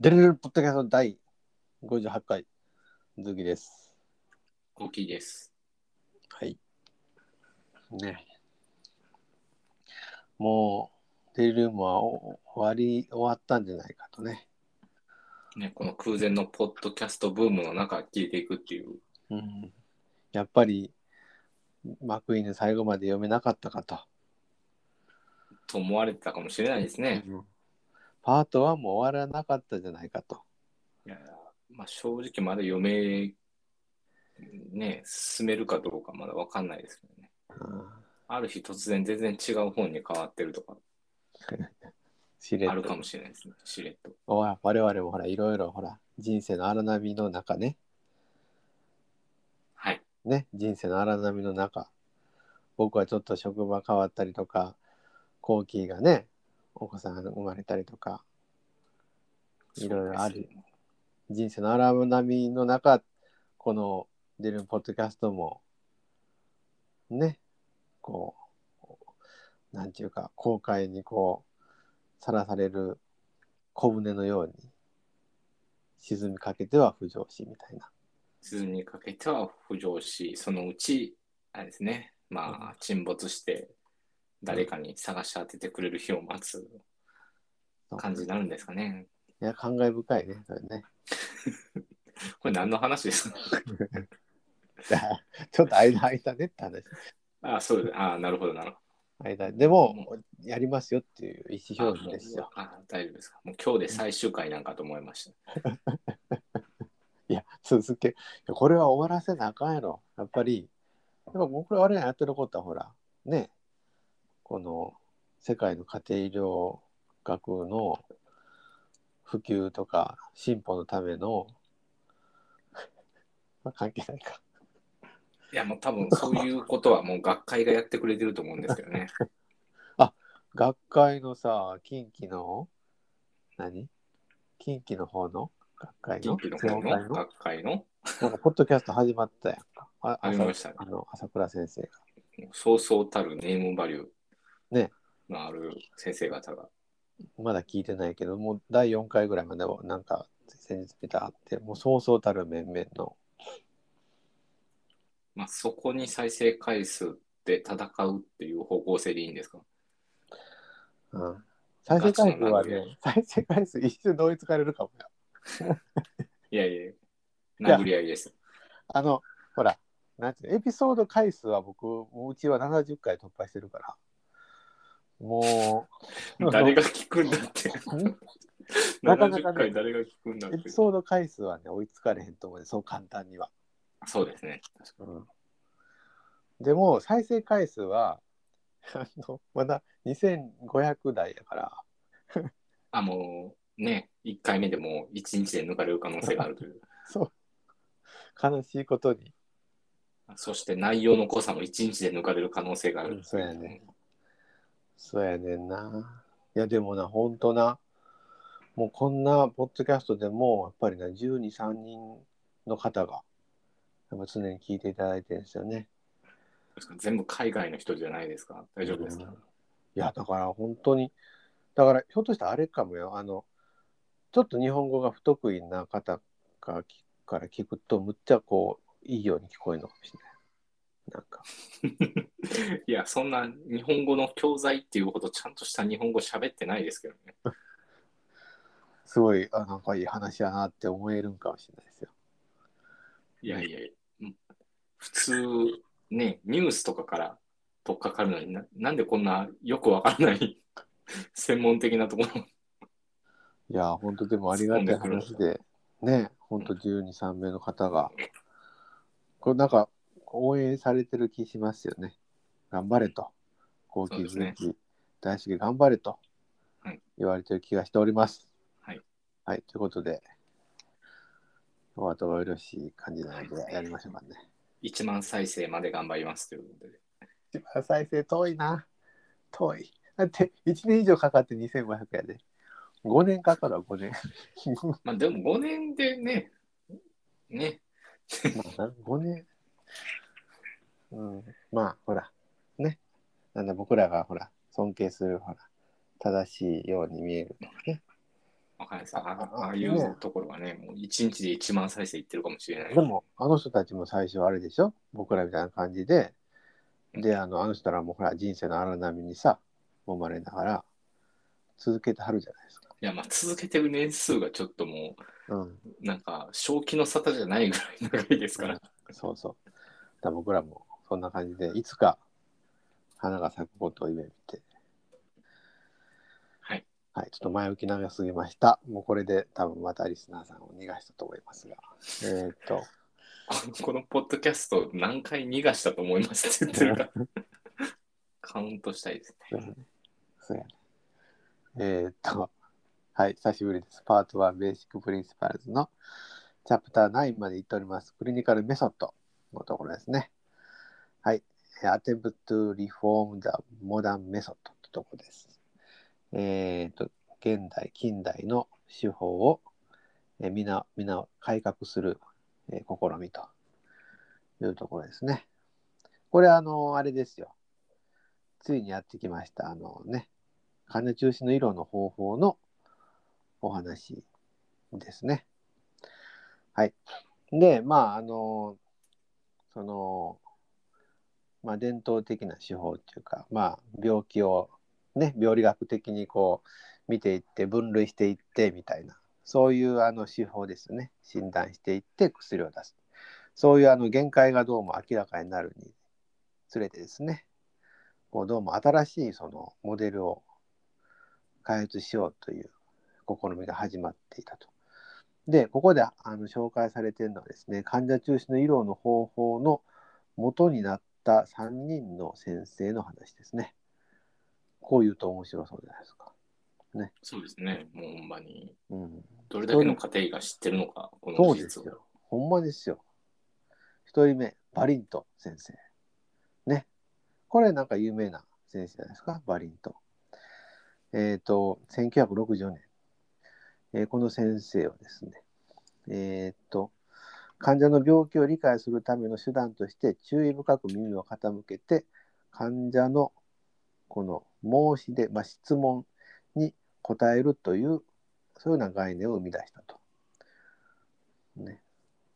デルデルポッドキャスト第58回、ズキです。大きいです。はい。ね。もう、デイルームはお終わり、終わったんじゃないかとね。ね、この空前のポッドキャストブームの中消えていくっていう。うん。やっぱり、マクイーン最後まで読めなかったかと。と思われてたかもしれないですね。うんパート1も終わらなかったじゃないかと。いやまあ、正直まだ読め、ね、進めるかどうかまだわかんないですけどね。うんある日突然全然違う本に変わってるとか しれっとあるかもしれないですね。しれっと。おい我々もほらいろいろほら人生の荒波の中ねはい。ね人生の荒波の中僕はちょっと職場変わったりとかコーキーがねお子さんが生まれたりとかいろいろある。人生の荒波の中この出るポッドキャストもねこうなんていうか後悔にこうさらされる小舟のように沈みかけては浮上しみたいな。沈みかけては浮上し、そのうち、あれですね、まあ、沈没して、誰かに探し当ててくれる日を待つ感じになるんですかね。いや感慨深いねそれね これ何の話ですか？ちょっと間空いたねって話あそうです。あなるほど、なるほ間でもやりますよっていう意思ど。表示ですよああ大丈夫ですか？もう今日で最終回なんかと思いました。いや、続け。これは終わらせなあかんやろ。やっぱり、やっぱ僕ら我々がやってることはほら、ね、この世界の家庭医療学の普及とか進歩のための、まあ、関係ないか。いや、もう多分そういうことはもう学会がやってくれてると思うんですけどね。学会のさ、近畿の、何？近畿の方の？学会の？近畿の方の？の？学会の？なんかポッドキャスト始まったやんか。あ始めましたねあの朝倉先生が。そうそうたるネームバリューねのある先生方が。まだ聞いてないけど、もう第4回ぐらいまではなんか先日見たあって、もうそうそうたる面々の。まあ、そこに再生回数で戦うっていう方向性でいいんですか？うん、再生回数はね、再生回数一瞬同一かれるかもよ。いやいや、殴り合いです。あの、ほら、なんていうのエピソード回数は僕、もううちは70回突破してるから。もう、誰が聞くんだって。なかなかね70回誰が聞くんだってエピ。ソード回数はね、追いつかれへんと思うね、そう簡単には。そうですね。確かうん、でも再生回数は あのまだ2500台やからあ、もうね、1回目でもう1日で抜かれる可能性があるという。そう悲しいことにそして内容の濃さも1日で抜かれる可能性がある。うんそうやね。そうやねんな。いやでもなほんとな。もうこんなポッドキャストでもやっぱりな123人の方がやっぱ常に聞いていただいてるんですよね。確かに全部海外の人じゃないですか。大丈夫ですか、うん。いやだから本当にだからひょっとしたらあれかもよ。あのちょっと日本語が不得意な方がから聞くとむっちゃこういいように聞こえるのかもしれないなんか いや、そんな日本語の教材っていうほどちゃんとした日本語喋ってないですけどね。すごいあなんかいい話やなって思えるんかもしれないですよいやいや、うん普通、ね、ニュースとかから取っかかるのにな、なんでこんなよくわからない 専門的なところ。いや本当でもありがたい話でね本当12、3名の方がこれなんか応援されてる気しますよね。頑張れと。高級そうです人気、大好き頑張れと。はい。言われてる気がしております。はい、はい、ということでお後がよろしい感じなのでやりましょうかね、1万再生まで頑張りますということで。一番再生遠いな。遠い。だって1年以上かかって2500やで。5年かかるわ5年。まあでも5年でね、ね、まあな5年うんまあほらねなんだ僕らがほら尊敬するほら正しいように見えるとかねわかはい、さあああいねうところがね、もう1日で1万再生いってるかもしれない。でも、あの人たちも最初あれでしょ？僕らみたいな感じで、で、あの、あの人らもほら、人生の荒波にさ、揉まれながら、続けてはるじゃないですか。いや、まあ続けてる年数がちょっともうん。う、なんか、正気の沙汰じゃないぐらい長いですから。そうそう。だ僕らもそんな感じで、いつか花が咲くことを夢見て、はい。はい、ちょっと前置き長すぎました。もうこれで多分またリスナーさんを逃がしたと思いますが。えーっと、このポッドキャスト何回逃がしたと思いますって言ってるか。カウントしたいですね。そうやね。そうやね。えーっと、はい、久しぶりです。パート1 Basic Principles の Chapter 9まで行っております。 clinical method のところですね。Attempt to Reform the Modern Method ととこです。えーっと、現代、近代の手法を、えー、みな、みな改革する、えー試みというところですね。これ、あの、あれですよ。ついにやってきました。あのね、金中止の色の方法のお話ですね。はい。で、まあ、あの、その、まあ、伝統的な手法っていうか、まあ、病気をね、病理学的にこう、見ていって、分類していってみたいな、そういうあの手法ですね。診断していって薬を出す。そういうあの限界がどうも明らかになるにつれてですね、こうどうも新しいそのモデルを開発しようという試みが始まっていたと。で、ここであの紹介されているのはですね、患者中心の医療の方法の元になった3人の先生の話ですね。こう言うと面白そうじゃないですか。そうですね。もうほんまに、うん。どれだけの家庭が知ってるのか、こそうの事実を。ですよ。ほんまですよ。一人目、バリント先生。ね。これなんか有名な先生じゃないですか、バリント。えっ、と、1964年、えーこの先生はですね、えっ、と、患者の病気を理解するための手段として注意深く耳を傾けて、患者のこの申し出、まあ、質問に答えるという、そういうような概念を生み出したと。ね。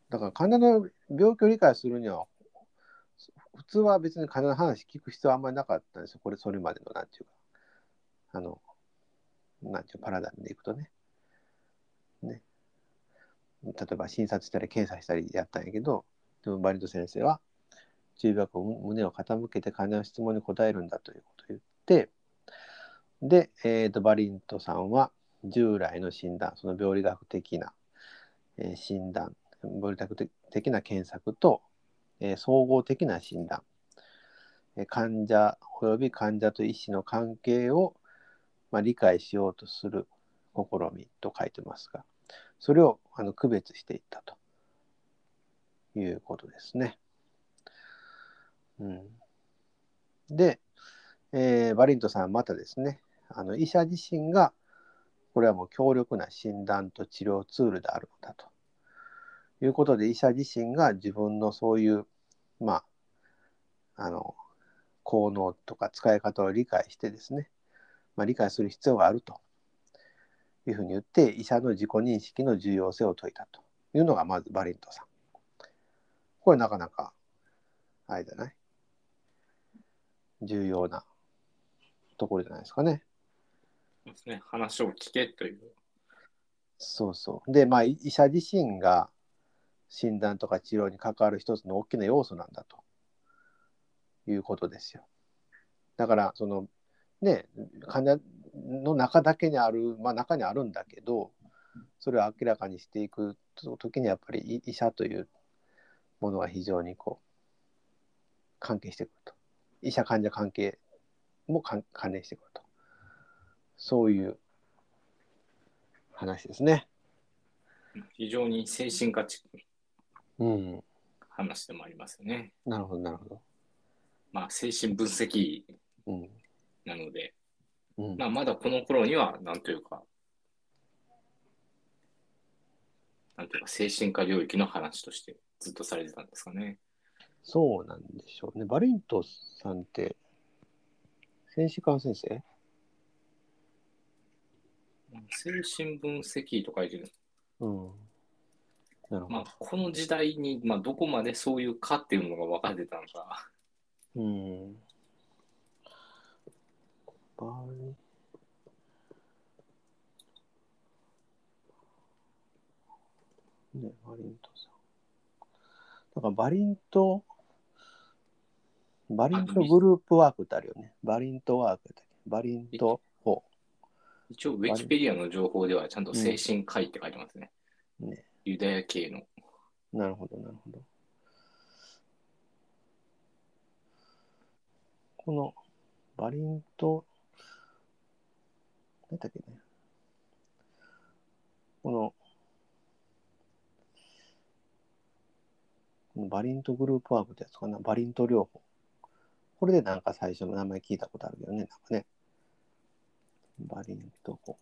だから患者の病気を理解するには、普通は別に患者の話聞く必要はあんまりなかったんですよ。これ、それまでの、なんていうか、あの、なんていうパラダイムでいくとね。ね。例えば診察したり検査したりやったんやけど、でもバリント先生は、注意深く胸を傾けて患者の質問に答えるんだということを言って、で、えーとバリントさんは従来の診断、その病理学的な、えー診断、病理学的な検索と、えー総合的な診断、えー患者及び患者と医師の関係を、まあ、理解しようとする試みと書いてますが、それをあの区別していったと。いうことですね。うん、で、えーバリントさんはまたですね、あの医者自身がこれはもう強力な診断と治療ツールであるのだと。いうことで医者自身が自分のそういうまああの効能とか使い方を理解してですね、まあ、理解する必要があると。いうふうに言って医者の自己認識の重要性を説いたというのがまずバリントさん。これなかなかあれじゃない？重要なところじゃないですかね。そうですね。話を聞けという。そうそう。で、まあ、い医者自身が診断とか治療に関わる一つの大きな要素なんだということですよ。だから、その、ね、患者の中だけにある、まあ、中にあるんだけど、それを明らかにしていく時にやっぱり医医者というものが非常にこう関係してくると。医者患者関係も関関連してくると。そういう話ですね。非常に精神科チックなうん。話でもありますよね。なるほど、なるほど。まあ、精神分析うん。なので、うんまあ、まだこの頃には、なんというか、なんというか、精神科領域の話としてずっとされてたんですかね。そうなんでしょうね。バリントさんって、戦士官先生？精神分析と書いてる。うん。なるほど。まあ、この時代に、まあ、どこまでそういうかっていうのが分かってたのか。うん。バリね、バリントさん。だからバリント、バリントグループワークってあるよね。バリントワークだっけ？バリント法。一応、ウィキペディアの情報ではちゃんと精神科医って書いてますね。ね。ユダヤ系の。なるほど、なるほど。このバリント、何だっけ？ね。この、このバリントグループワークってやつかな？バリント療法。これでなんか最初の名前聞いたことあるけどね、なんかね。バリント法。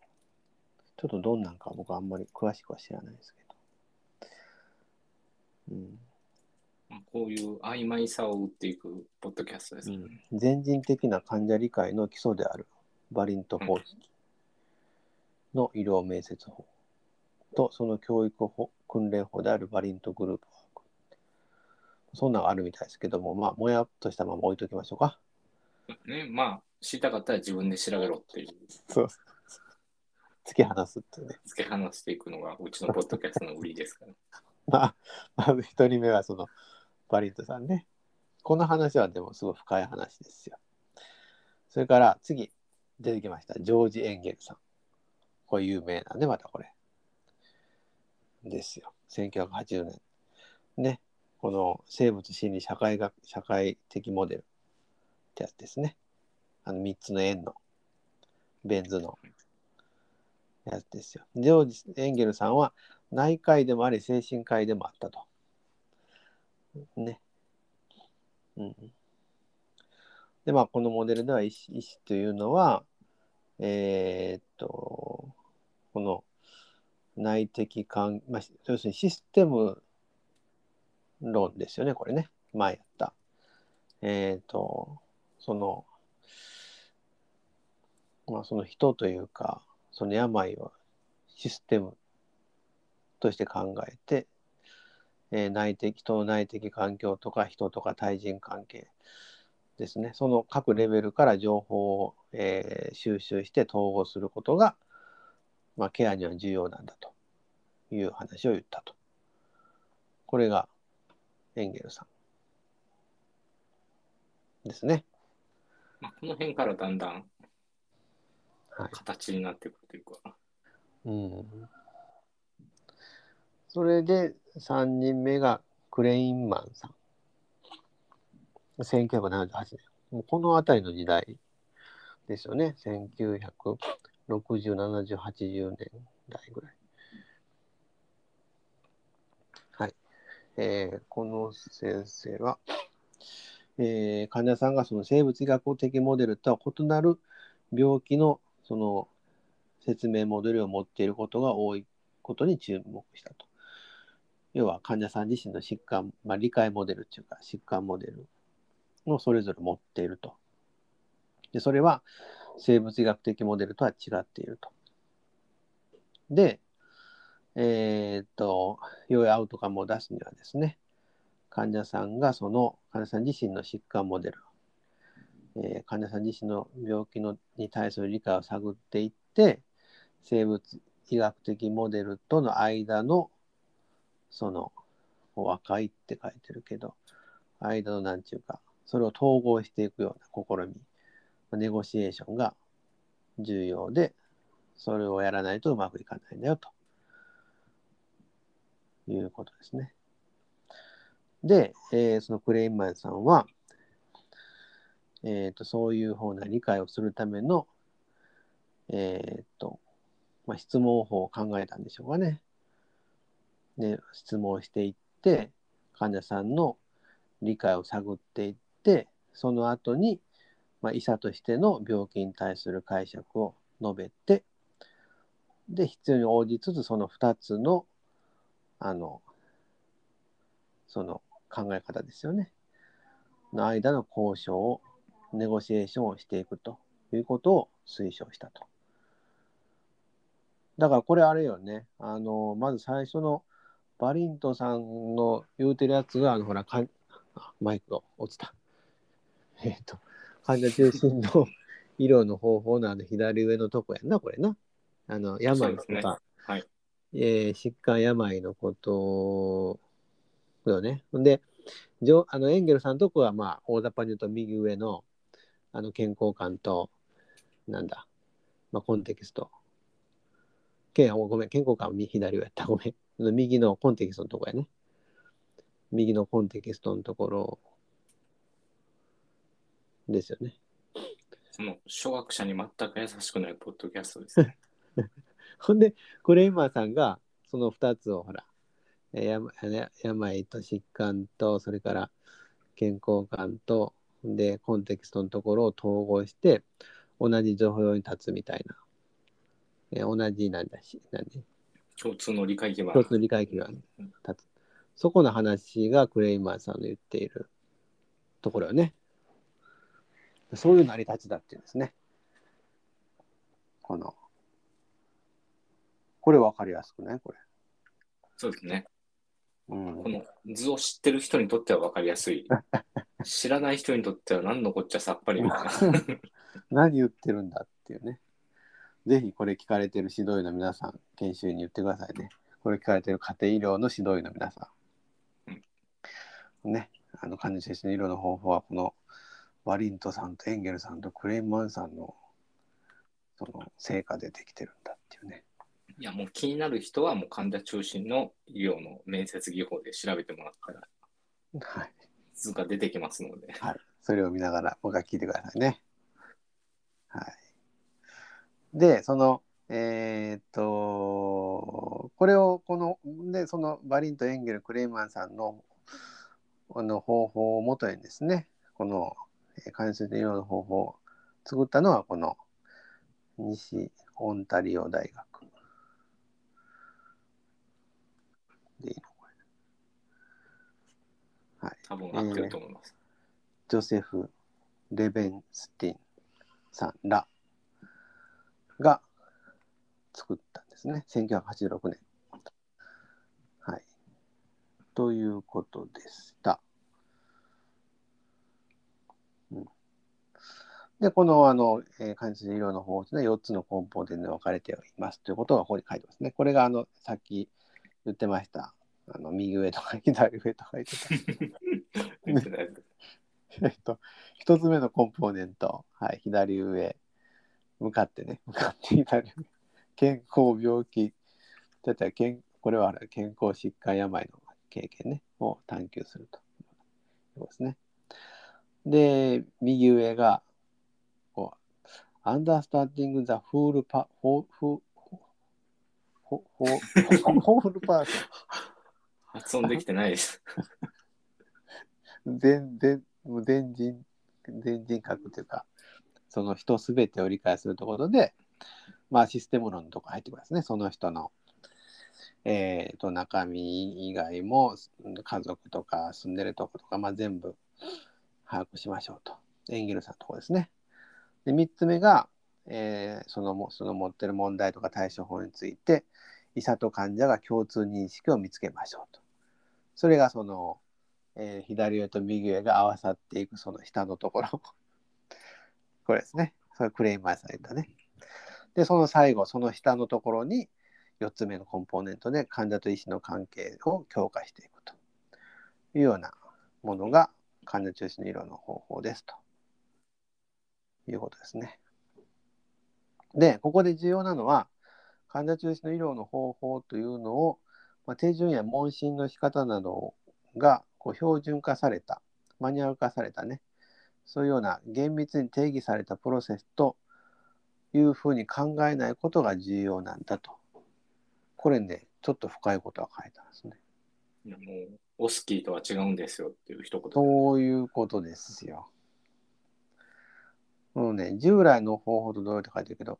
ちょっとどんなんか僕あんまり詳しくは知らないですけど。うん。まあこういう曖昧さを打っていくポッドキャストですね。全人的な患者理解の基礎であるバリント方式の医療面接法。とその教育法訓練法であるバリントグループワークそんなのがあるみたいですけどもまあもやっとしたまま置いときましょうか。ね、まあ、知りたかったら自分で調べろっていう、そう突き放すっていうね。付け離していくのがうちのポッドキャストの売りですから。まあまず一人目はそのバリントさんね。この話はでもすごい深い話ですよ。それから次出てきました。ジョージ・エンゲルさんこれ有名なんでまたこれ。ですよ。1980年。ね。この生物心理社会学社会的モデルってやつですね。あの3つの円の。ベン図の。やつですよ。ジョージ・エンゲルさんは内科医でもあり精神科医でもあったと。ね。うん。で、まあ、このモデルでは医師医師というのは、えーっと、この内的関、まあ、要するにシステム論ですよね、これね。前やった。えーっと、その、まあ、その人というか、その病をシステムとして考えて、えー内的人の内的環境とか人とか対人関係ですね。その各レベルから情報を、えー収集して統合することが、まあ、ケアには重要なんだという話を言ったと。これがエンゲルさんですね。まあ、この辺からだんだんはい。形になっていくというか、うん。それで3人目がクレインマンさん。1978年。もうこの辺りの時代ですよね。1960、70、80年代ぐらい。はい。えーこの先生は、えー患者さんがその生物学的モデルとは異なる病気のその説明モデルを持っていることが多いことに注目したと。要は患者さん自身の疾患、まあ、理解モデルっていうか疾患モデルをそれぞれ持っていると。でそれは生物医学的モデルとは違っていると。で、えーっと、良いアウトカムを出すにはですね、患者さんがその患者さん自身の疾患モデル、えー患者さん自身の病気のに対する理解を探っていって、生物医学的モデルとの間のその和解って書いてるけど間のなんちゅうかそれを統合していくような試みネゴシエーションが重要でそれをやらないとうまくいかないんだよということですね。で、えーそのクレインマンさんは、えー、とそういう方な理解をするための、えーとまあ、質問法を考えたんでしょうかね。で質問していって患者さんの理解を探っていってその後に、まあ、医者としての病気に対する解釈を述べてで必要に応じつつその2つのあのその考え方ですよねの間の交渉をネゴシエーションをしていくということを推奨したとだからこれあれよね。あの、まず最初のバリントさんの言うてるやつが、あの、ほら、かマイクが落ちた。えっ、と、患者中心の医療の方法のあの左上のとこやんな、これな。あの、病とそうですねか、はい。えー疾患病のことよね。ほんで、ジョあのエンゲルさんのとこは、まあ、大雑把に言うと右上のあの健康観と、なんだ、まあ、コンテキスト。けんごめん、健康観は右左上やった。ごめん。右のコンテキストのとこやね。右のコンテキストのところですよね。その初学者に全く優しくないポッドキャストですね。ほんで、クレイマーさんがその2つをほら、や病と疾患と、それから健康観と、で、コンテキストのところを統合して、同じ情報に立つみたいな。えー同じなんだし、なんで、共通の理解基盤。共通の理解基盤うん立つ。そこの話がクレイマーさんの言っているところよね。そういう成り立ちだっていうんですね。この、これ分かりやすくね、これ。そうですね。うんこの図を知ってる人にとっては分かりやすい。知らない人にとっては何のこっちゃさっぱり。何言ってるんだっていうね。ぜひこれ聞かれてる指導医の皆さん、研修に言ってくださいね。これ聞かれてる家庭医療の指導医の皆さん。ね、あの患者中心の医療の方法はこのワリントさんとエンゲルさんとクレイマンさんのその成果でできてるんだっていうね。いや、もう気になる人はもう患者中心の医療の面接技法で調べてもらったらはい。図が出てきますので。はい。それを見ながら、もう一回聞いてくださいね。はい。で、その、えーっと、これを、この、で、そのバリンとエンゲル・クレイマンさんの、あの方法をもとにですね、この、えー関数的医療の方法を作ったのは、この、西オンタリオ大学。でいいのこれ。はい。多分合ってると思います。ジョセフ・レベンスティンさんらが作ったんですね。1986年。はい。ということでした。うん、で、この、あの、えー、関節医療の方法で4つのコンポーネントに分かれていますということがここに書いてますね。これが、あの、さっき言ってました。あの、右上とか左上とか言ってた。えっと、一つ目のコンポーネント、はい、左上、向かってね、向かって左上、健康病気、だったら健これは健康疾患病の経験ね、を探求するということですね。で、右上が、understanding the full pa, whole, whole, whole, whole person 発音できてないです。全全もう全人全人格というかその人すべてを理解するところでまあシステム論のとこ入ってくるんですね。その人の、えー、と中身以外も家族とか住んでるとことか、まあ、全部把握しましょうと。エンゲルさんのところですねで3つ目が、えーそのもその持ってる問題とか対処法について医者と患者が共通認識を見つけましょうとそれがそのえー左上と右上が合わさっていくその下のところ。これですね。それクレイマーさん言ったね。で、その最後、その下のところに4つ目のコンポーネントで患者と医師の関係を強化していくというようなものが患者中心の医療の方法ですということですね。で、ここで重要なのは患者中心の医療の方法というのを、まあ、手順や問診の仕方などがこう標準化された、マニュアル化されたね、そういうような厳密に定義されたプロセスというふうに考えないことが重要なんだと。これね、ちょっと深いことが書いてあるんですね。いやもう、オスキーとは違うんですよっていう一言で。そういうことですよ。もうね、従来の方法と同様って書いてるけど、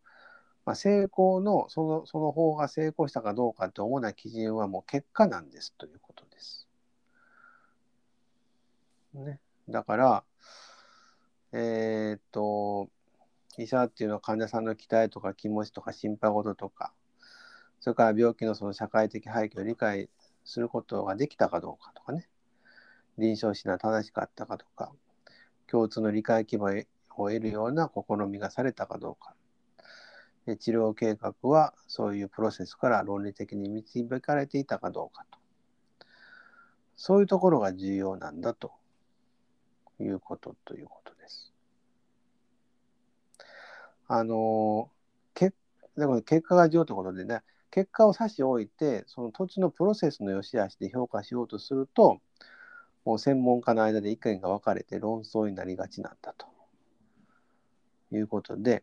まあ、成功のその、その方法が成功したかどうかって主な基準はもう結果なんですということです。ね。だから、えーっと、医者っていうのは患者さんの期待とか気持ちとか心配事とか、それから病気のその社会的背景を理解することができたかどうかとかね、臨床診断正しかったかとか、共通の理解基盤を得るような試みがされたかどうか、で治療計画はそういうプロセスから論理的に導かれていたかどうかと。そういうところが重要なんだということということです。あの、けでも結果が重要ということでね、結果を差し置いて、その土地のプロセスの良し悪しで評価しようとすると、もう専門家の間で意見が分かれて論争になりがちなんだということで、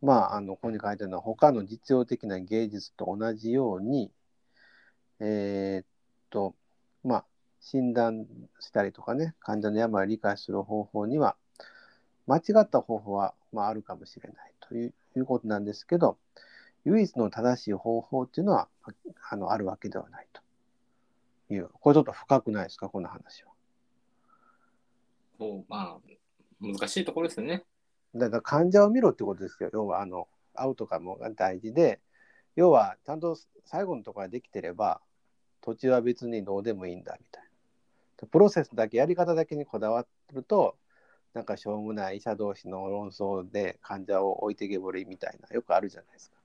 まあ、あの、ここに書いてあるのは、他の実用的な芸術と同じように、えーっと、まあ、診断したりとかね、患者の病を理解する方法には、間違った方法は、まあ、あるかもしれないということなんですけど、唯一の正しい方法っていうのはあのあるわけではないという、これちょっと深くないですか、この話は。そうまあ、難しいところですよね。だから患者を見ろってことですよ、要はあの会うとかもが大事で、要はちゃんと最後のところができてれば、途中は別にどうでもいいんだみたいな。プロセスだけ、やり方だけにこだわると、なんかしょうもない医者同士の論争で患者を置いてけぼりみたいな、よくあるじゃないですか。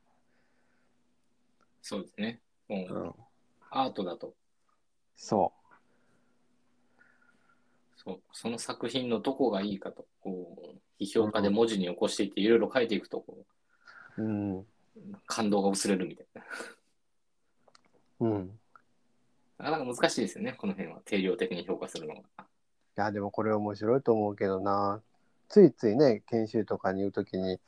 そうですね。もう、うん、アートだとそそう、その作品のどこがいいかと、こう、批評家で文字に起こしていって、いろいろ書いていくと、こう。うん。う、感動が薄れるみたいな。うん。なかなか難しいですよね、この辺は。定量的に評価するのが。いや、でもこれ面白いと思うけどな。ついついね、研修とかに言うときに、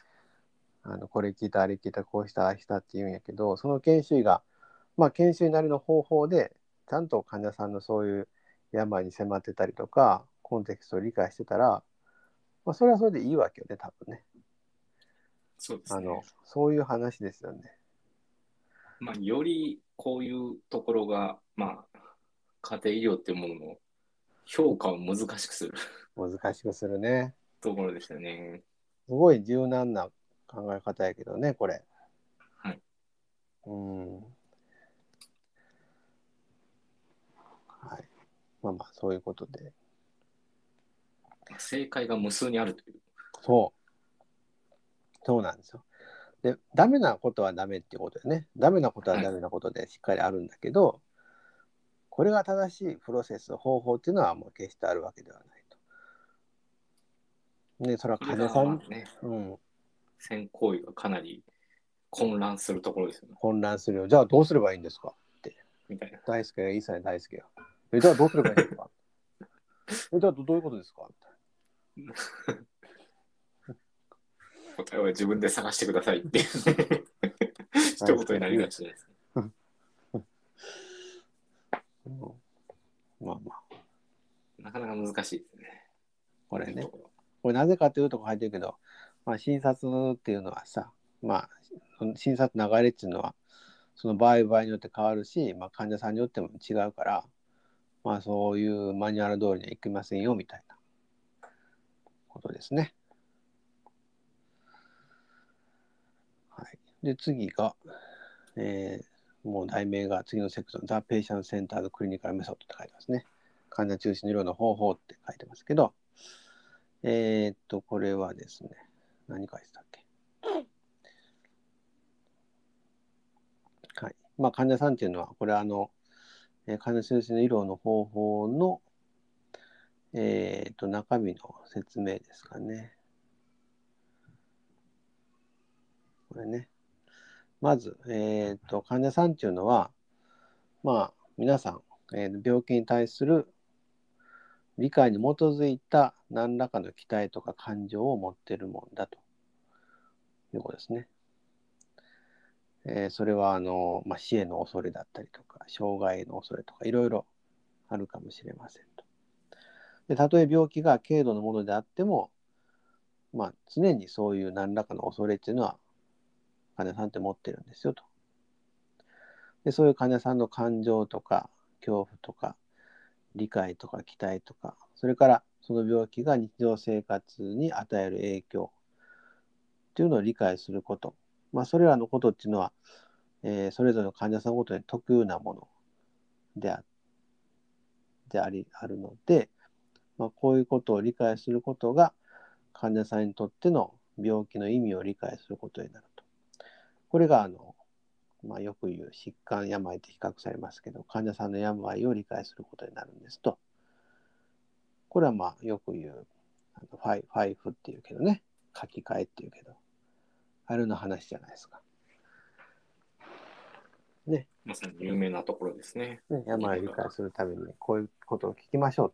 あのこれ聞いた、あれ聞いた、こうした、ああしたって言うんやけど、その研修医が、まあ、研修医なりの方法で、ちゃんと患者さんのそういう病に迫ってたりとか、コンテクストを理解してたら、まあ、それはそれでいいわけよね、多分ね。そうですねあの。、そういう話ですよね。まあ、よりこういうところが、まあ、家庭医療っていうものの評価を難しくする難しくするね。ところですよね。すごい柔軟な考え方やけどね、これ。はい。うん。はい。まあまあ、そういうことで。正解が無数にあるという。そう。そうなんですよ。で、ダメなことはダメっていうことでね。ダメなことはダメなことでしっかりあるんだけど、これが正しいプロセス、方法っていうのはもう決してあるわけではないと。で、それはこれ患者さんね、うん、先行為がかなり混乱するところですよね。混乱するよ。じゃあどうすればいいんですかみたいな。大輔がいいさね、大輔が。え、じゃあどうすればいいんですか？え、じゃあどどういうことですか？みたいな答えは自分で探してくださいっていう一言になりがちです。う んまあまあ、なかなか難しいですね。これねと。これなぜかというとこ書いてるけど、まあ、診察っていうのはさ、まあ、その診察流れっていうのは、その場合場合によって変わるし、まあ、患者さんによっても違うから、まあ、そういうマニュアル通りにはいきませんよみたいなことですね。はい、で、次が、えーもう題名が次のセクション、ザ・ペーシャン・センタード・クリニカル・メソッドって書いてますね。患者中心の医療の方法って書いてますけど、えーっと、これはですね、何書いてたっけ？はい。まあ、患者さんっていうのは、これあの、えー患者中心の医療の方法の、えーっと、中身の説明ですかね。これね。まず、えーっと、患者さんっていうのは、まあ、皆さん、えー病気に対する理解に基づいた何らかの期待とか感情を持っているもんだということですね。えーそれはあの、まあ、死への恐れだったりとか、障害への恐れとか、いろいろあるかもしれませんと。でたとえ病気が軽度のものであっても、まあ、常にそういう何らかの恐れっていうのは患者さんって持ってるんですよと。でそういう患者さんの感情とか恐怖とか理解とか期待とか、それからその病気が日常生活に与える影響っていうのを理解すること。まあ、それらのことっていうのは、えーそれぞれの患者さんごとに特有なものであでありあるので、まあ、こういうことを理解することが患者さんにとっての病気の意味を理解することになると。これがあの、まあ、よく言う疾患病と比較されますけど患者さんの病を理解することになるんですと。これはまあよく言うあのファイファイフっていうけどね書き換えっていうけどあれの話じゃないですか。ねまさに有名なところですね。ね、病を理解するためにこういうことを聞きましょう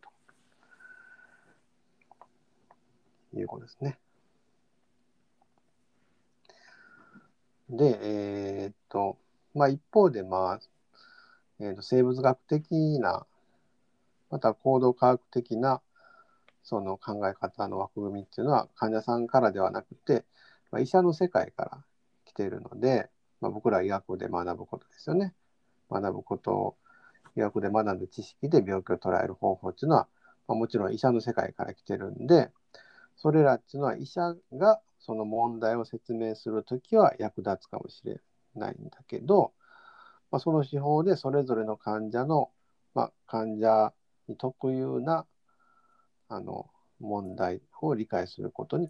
ということですね。で、えーっと、まあ一方で、まあ、えーっと生物学的な、また行動科学的なその考え方の枠組みっていうのは患者さんからではなくて、まあ、医者の世界から来ているので、まあ、僕らは医学で学ぶことですよね。学ぶことを医学で学んだ知識で病気を捉える方法っていうのは、まあ、もちろん医者の世界から来てるんでそれらっていうのは医者がその問題を説明するときは役立つかもしれないんだけど、まあ、その手法でそれぞれの患者の、まあ、患者に特有なあの問題を理解することに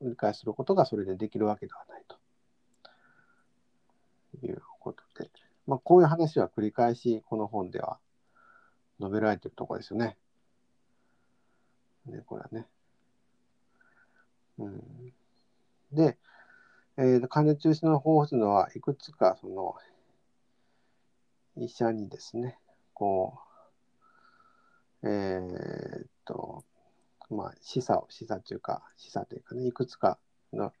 か理解することがそれでできるわけではないということで、まあ、こういう話は繰り返しこの本では述べられてるところですよね。ね、これはね。うん、で、えー、患者中心の方法というのはいくつかその医者にですね、こう、えーっと、まあ、示唆を、示唆というか、示唆というかね、いくつかの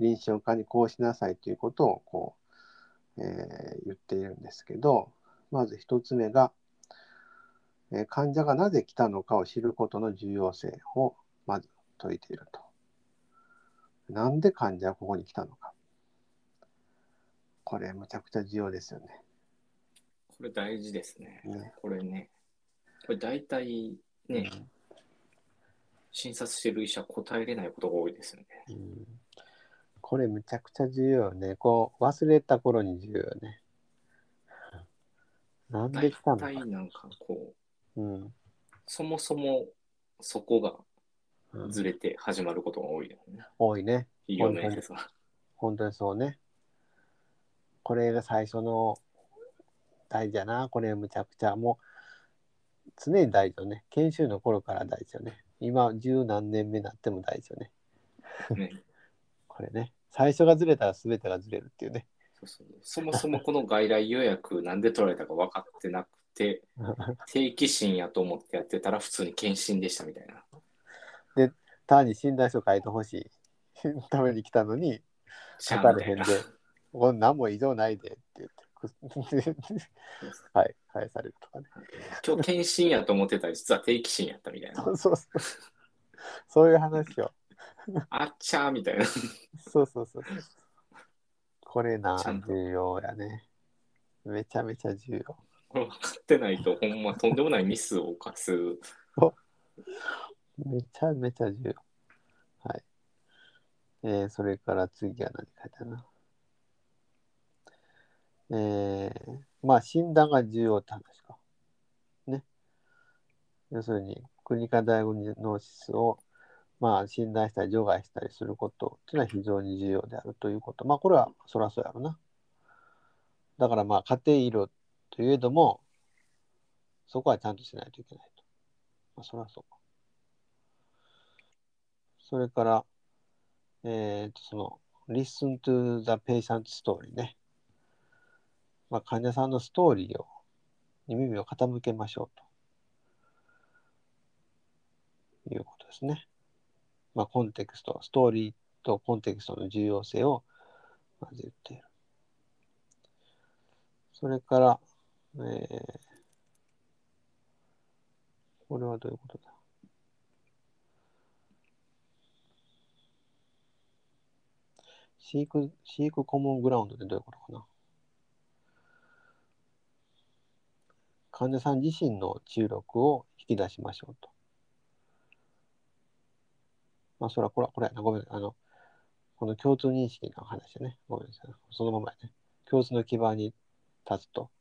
臨床家にこうしなさいということをこう、えー言っているんですけど、まず一つ目が、えー患者がなぜ来たのかを知ることの重要性をまず説いていると。なんで患者はここに来たのか。これむちゃくちゃ重要ですよね。これ大事ですね。ねこれね。これ大体ね、診察してる医者答えれないことが多いですよね。うんこれむちゃくちゃ重要よね。こう忘れた頃に重要よね。なんで大来たのか。体なんかこう、うんそもそもそこがうんずれて始まることが多いですね。多いね。医療面接は。本当にそうね。これが最初の大事やな。これむちゃくちゃもう常に大事よね。研修の頃から大事よね。今十何年目になっても大事よね。ね これね。最初がずれたら全てがずれるっていうね。そうそうそもそもこの外来予約なんで取られたか分かってなくて、定期診やと思ってやってたら普通に検診でしたみたいな。単に診断書書いてほしい ために来たのに書かれへんでこんなんも異常ないでって言って、はい、返されるとかね。今日検診やと思ってたら実は定期診やったみたいな。そうそうそう。そういう話を。あっちゃーみたいな。そうそうそう。これな、重要やね。めちゃめちゃ重要。これ分かってないとほんまとんでもないミスを犯す。めちゃめちゃ重要。はい。えー、それから次は何書いてあるな。えー、まあ診断が重要って話か。ね。要するに、クリニカダイアグノーシスを、まあ、診断したり除外したりすることっていうのは非常に重要であるということ。まあ、これはそらそうやろな。だからまあ、家庭医療といえども、そこはちゃんとしないといけないと。まあ、そらそうか。それから、えー、と、その、listen to the patient story ね。まあ、患者さんのストーリーを、に耳を傾けましょうということですね。まあ、コンテクスト、ストーリーとコンテクストの重要性をまず言っている。それから、えー、これはどういうことだ？シーク、シークコモングラウンドってどういうことかな？患者さん自身の治癒力を引き出しましょうと。まあ、それはこれは、これごめん。あの、この共通認識の話ね。ごめんなさい。そのままやね。共通の基盤に立つと。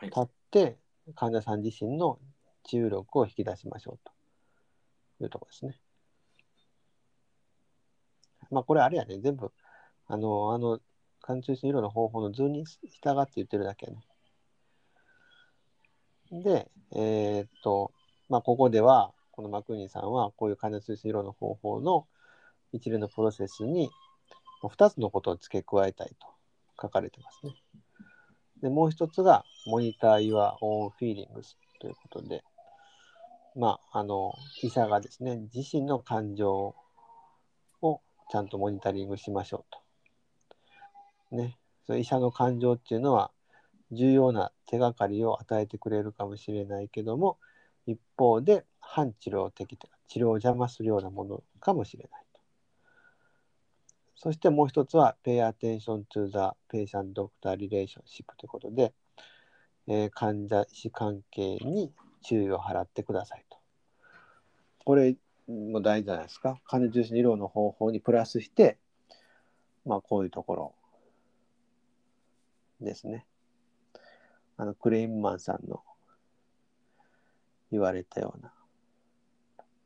立って、患者さん自身の治癒力を引き出しましょうというところですね。まあこれあれやね、全部、あの、あの、患者中心医療の方法の図に従って言ってるだけやね。で、えーっと、まあここでは、このマクニーさんは、こういう患者中心医療の方法の一連のプロセスに、2つのことを付け加えたいと書かれてますね。で、もう一つが、モニター your own feelings ということで、まあ、あの、医者がですね、自身の感情をちゃんとモニタリングしましょうと。ね、その医者の感情っていうのは、重要な手がかりを与えてくれるかもしれないけども、一方で反治療的というか、治療を邪魔するようなものかもしれないと。そしてもう一つは、pay attention to the patient-doctor relationship ということで、えー患者医師関係に注意を払ってくださいと。これも大事じゃないですか。患者重視の医療の方法にプラスして、まあこういうところですね。あのクレインマンさんの言われたような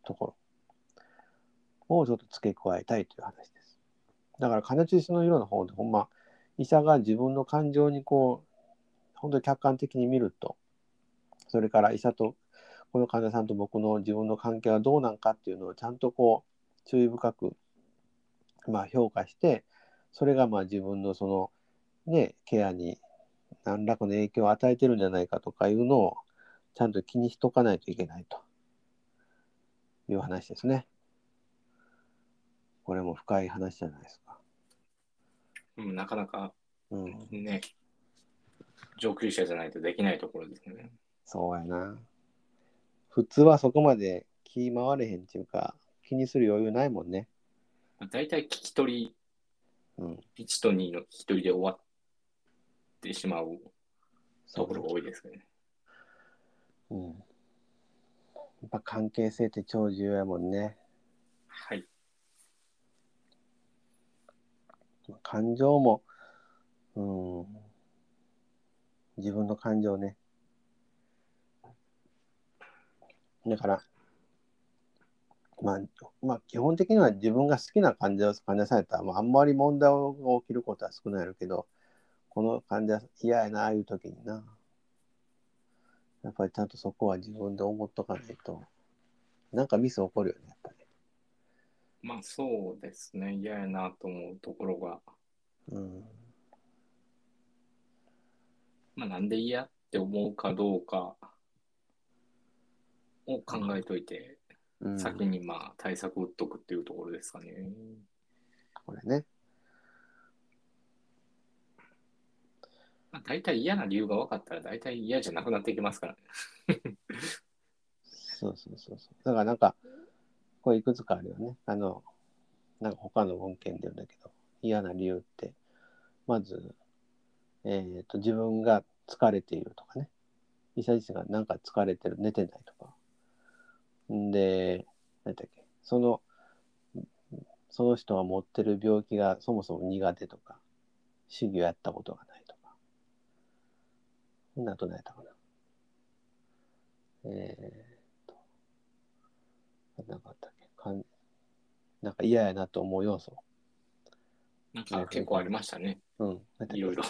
ところをちょっと付け加えたいという話です。だから患者中心の色の方でほんま医者が自分の感情にこう本当に客観的に見るとそれから医者とこの患者さんと僕の自分の関係はどうなんかっていうのをちゃんとこう注意深くまあ評価してそれがまあ自分のそのねケアに何らかの影響を与えてるんじゃないかとかいうのをちゃんと気にしとかないといけないという話ですね。これも深い話じゃないですか。うんなかなかうん、ね、上級者じゃないとできないところですね。そうやな。普通はそこまで気回れへんっていうか、気にする余裕ないもんね。大体聞き取り、うん。1と2の聞き取りで終わってしまうところが多いですね。うん。やっぱ関係性って超重要やもんね。はい。感情も、うん。自分の感情ね。だから、まあ、まあ、基本的には自分が好きな患者さんやったら、まあ、あんまり問題が起きることは少ないけど、この患者嫌やな、ああいう時にな。やっぱりちゃんとそこは自分で思っとかないと、なんかミス起こるよね、やっぱり。まあそうですね。嫌やなと思うところが、うん。まあなんで嫌って思うかどうかを考えといて、うん、先にまあ対策打っとくっていうところですかね。これね。まあ、大体嫌な理由が分かったら大体嫌じゃなくなっていきますからね。そうそうそうそう。だからなんか、これいくつかあるよね。あの、なんか他の文献で言うんだけど、嫌な理由って、まず、えっ、と、自分が疲れているとかね。医者自身がなんか疲れてる、寝てないとか。んで、何だっけ、その、その人が持ってる病気がそもそも苦手とか、主義をやったことがないなと何やったかな。えー、なんかあったっけ？かんなんか嫌やなと思う要素。なんか結構ありましたね。うん。いろいろ。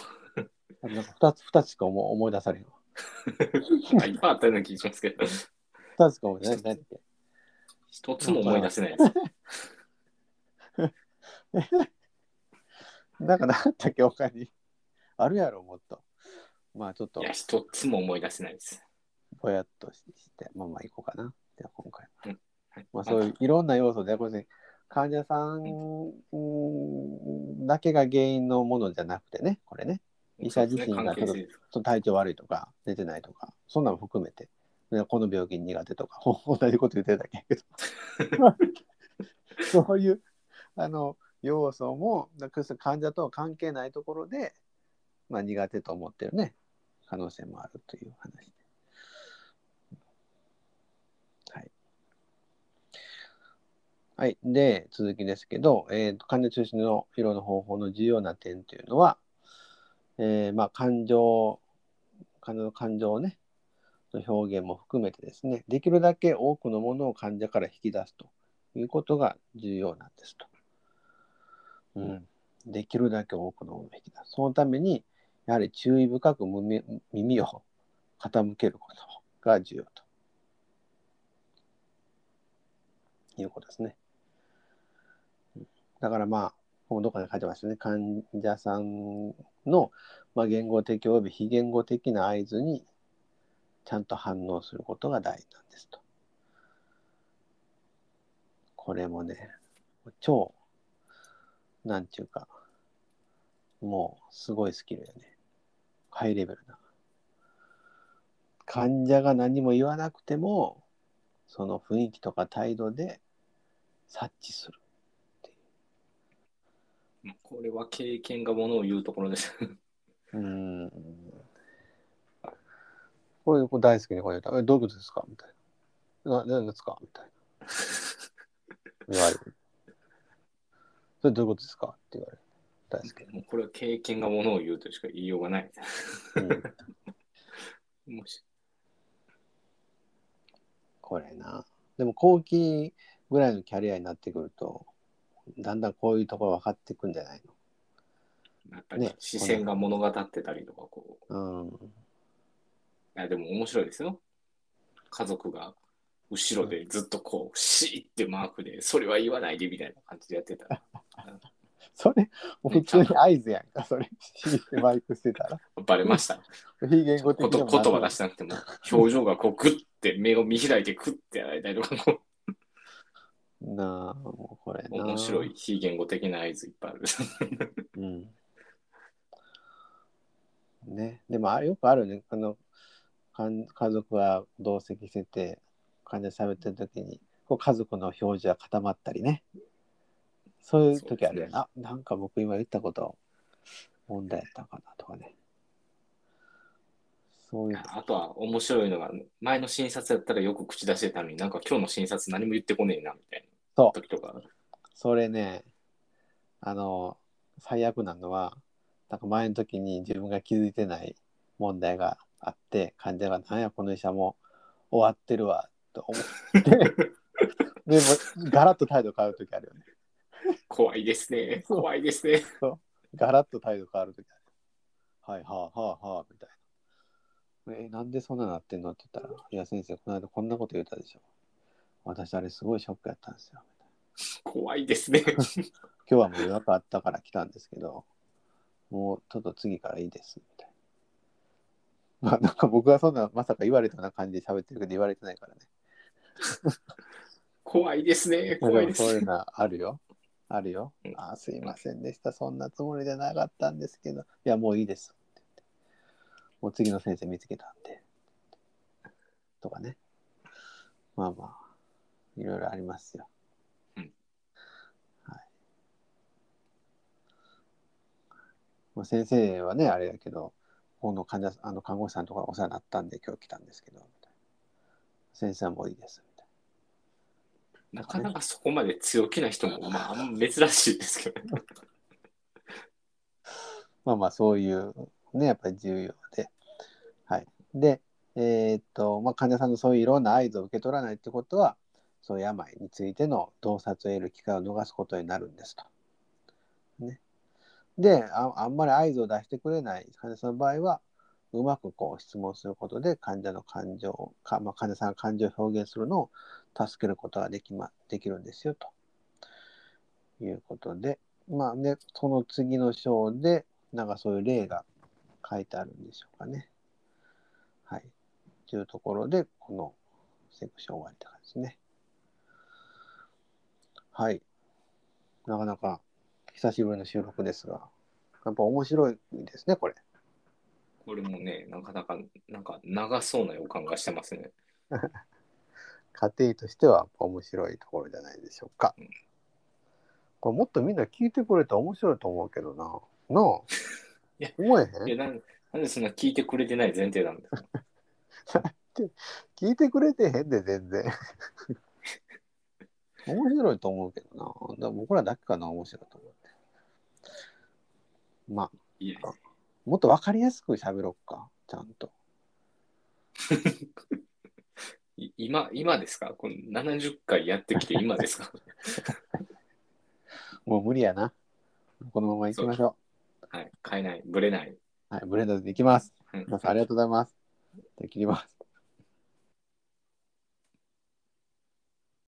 あなんか二つ、二つしか思思い出されへんわ。いっぱいあったような気がしますけど、二つしか思い出されへん。一つも思い出せないです。なんか なかったっけ？他に。あるやろ、もっと。まあちょっと。いや、一つも思い出せないです。ぼやっとして、まあまあ行こうかな。じゃあ今回は。はい。まあそういういろんな要素で、これ患者さんうん。だけが原因のものじゃなくてね、これね。医者自身がちょっと関係性です。その体調悪いとか寝てないとかそんなの含めて。でこの病気苦手とかほ 同じこと言ってるだけやけど。そういうあの要素もだから患者とは関係ないところで、まあ、苦手と思ってるね可能性もあるという話で。はい。はい。で、続きですけど、えーと患者中心の疲労の方法の重要な点というのは、えーまあ、感情、患者の感情をね、の表現も含めてですね、できるだけ多くのものを患者から引き出すということが重要なんですと。うん、できるだけ多くのものを引き出す。そのために、やはり注意深く耳耳を傾けることが重要ということですね。だからまあ、ここどこかに書いてますね。患者さんの、まあ、言語的および非言語的な合図にちゃんと反応することが大事なんですと。これもね、超、なんちゅうか、もうすごいスキルよね。ハイレベルな。患者が何も言わなくても、その雰囲気とか態度で察知する。まあこれは経験がものを言うところです。うーん。これ、これ大好きにこれ言った。え、どういうことですか？みたいな。な、何ですか？みたいな。言われる。それどういうことですか？って言われる。大好きに。もうこれは経験がものを言うとしか言いようがない。うん、もしこれな。でも後期ぐらいのキャリアになってくると、だんだんこういうところ分かっていくんじゃないやっぱりね視線が物語ってたりとかこう、のうん。いやでも面白いですよ。家族が後ろでずっとこう、シーってマークで、それは言わないでみたいな感じでやってたら、それ、普通に合図やんか、それ。シーってマイクしてたら。バレました。非言語的ことも言葉出してなくても、表情がこうグッて目を見開いてクッてやられたりとか、こなあ、もうこれうな。面白い。非言語的な合図いっぱいある。うん。ね、でもあよくあるね。あのかん家族が同席してて、患者喋ってる時に、こう家族の表情が固まったりね。そういう時あるよね。あ、なんか僕今言ったこと問題やったかなとかね。そういう。あとは面白いのが、前の診察やったらよく口出してたのになんか今日の診察何も言ってこねえなみたいなそう時とか。それね、あの、最悪なのは、なんか前の時に自分が気づいてない問題があって、患者が、なんや、この医者も終わってるわ、と思って、でも、ガラッと態度変わる時あるよね。怖いですね。そう怖いですね。ガラッと態度変わる時ある。はい、はあ、はあ、はあ、みたいな。え、なんでそんななってんのって言ったら、いや、先生、この間こんなこと言ったでしょ。私、あれすごいショックやったんですよ。怖いですね。今日はもう予約あったから来たんですけど、もうちょっと次からいいです、みたいな。まあなんか僕はそんなまさか言われたような感じで喋ってるけど言われてないからね。怖いですね。まあ怖いですでもそういうのはあるよ。あるよう。んあーすいませんでした。そんなつもりじゃなかったんですけど。いや、もういいです。って言ってもう次の先生見つけたんで。とかね。まあまあ、いろいろありますよ。うんはい。まあ、先生はね、あれだけど、この患者あの看護師さんとかお世話になったんで今日来たんですけど、みたいな先生はもういいです。なかなかそこまで強気な人も、まあ、珍しいですけど、ね。まあまあ、そういうね、やっぱり重要で。はい。で、えーっと、まあ、患者さんのそういういろんな合図を受け取らないってことは、そう病についての洞察を得る機会を逃すことになるんですと。ね。であ、あんまり合図を出してくれない患者さんの場合は、うまくこう質問することで患者の感情か、まあ、患者さんが感情を表現するのを助けることができ,、ま、できるんですよということで、まあね、その次の章で、なんかそういう例が書いてあるんでしょうかね。はい。というところで、このセクション終わりって感じですね。はい。なかなか久しぶりの収録ですが、やっぱ面白いですね、これ。これもね、なかなか、なんか長そうな予感がしてますね。家庭としては面白いところじゃないでしょうかうん。これもっとみんな聞いてくれたら面白いと思うけどな。なあいや思えへん？いやなんなんでそんな聞いてくれてない前提なんですか聞いてくれてへんで、全然。面白いと思うけどな。だから僕らだけかな、面白いと思って。まあ、いや、もっと分かりやすく喋ろっか、ちゃんと。い今、今ですか？この ?70 回やってきて今ですか？もう無理やな。このまま行きましょはい。変えない。ぶれない。う。はい、ブレンダーで行きます。うん皆さんありがとうございます。で切ります。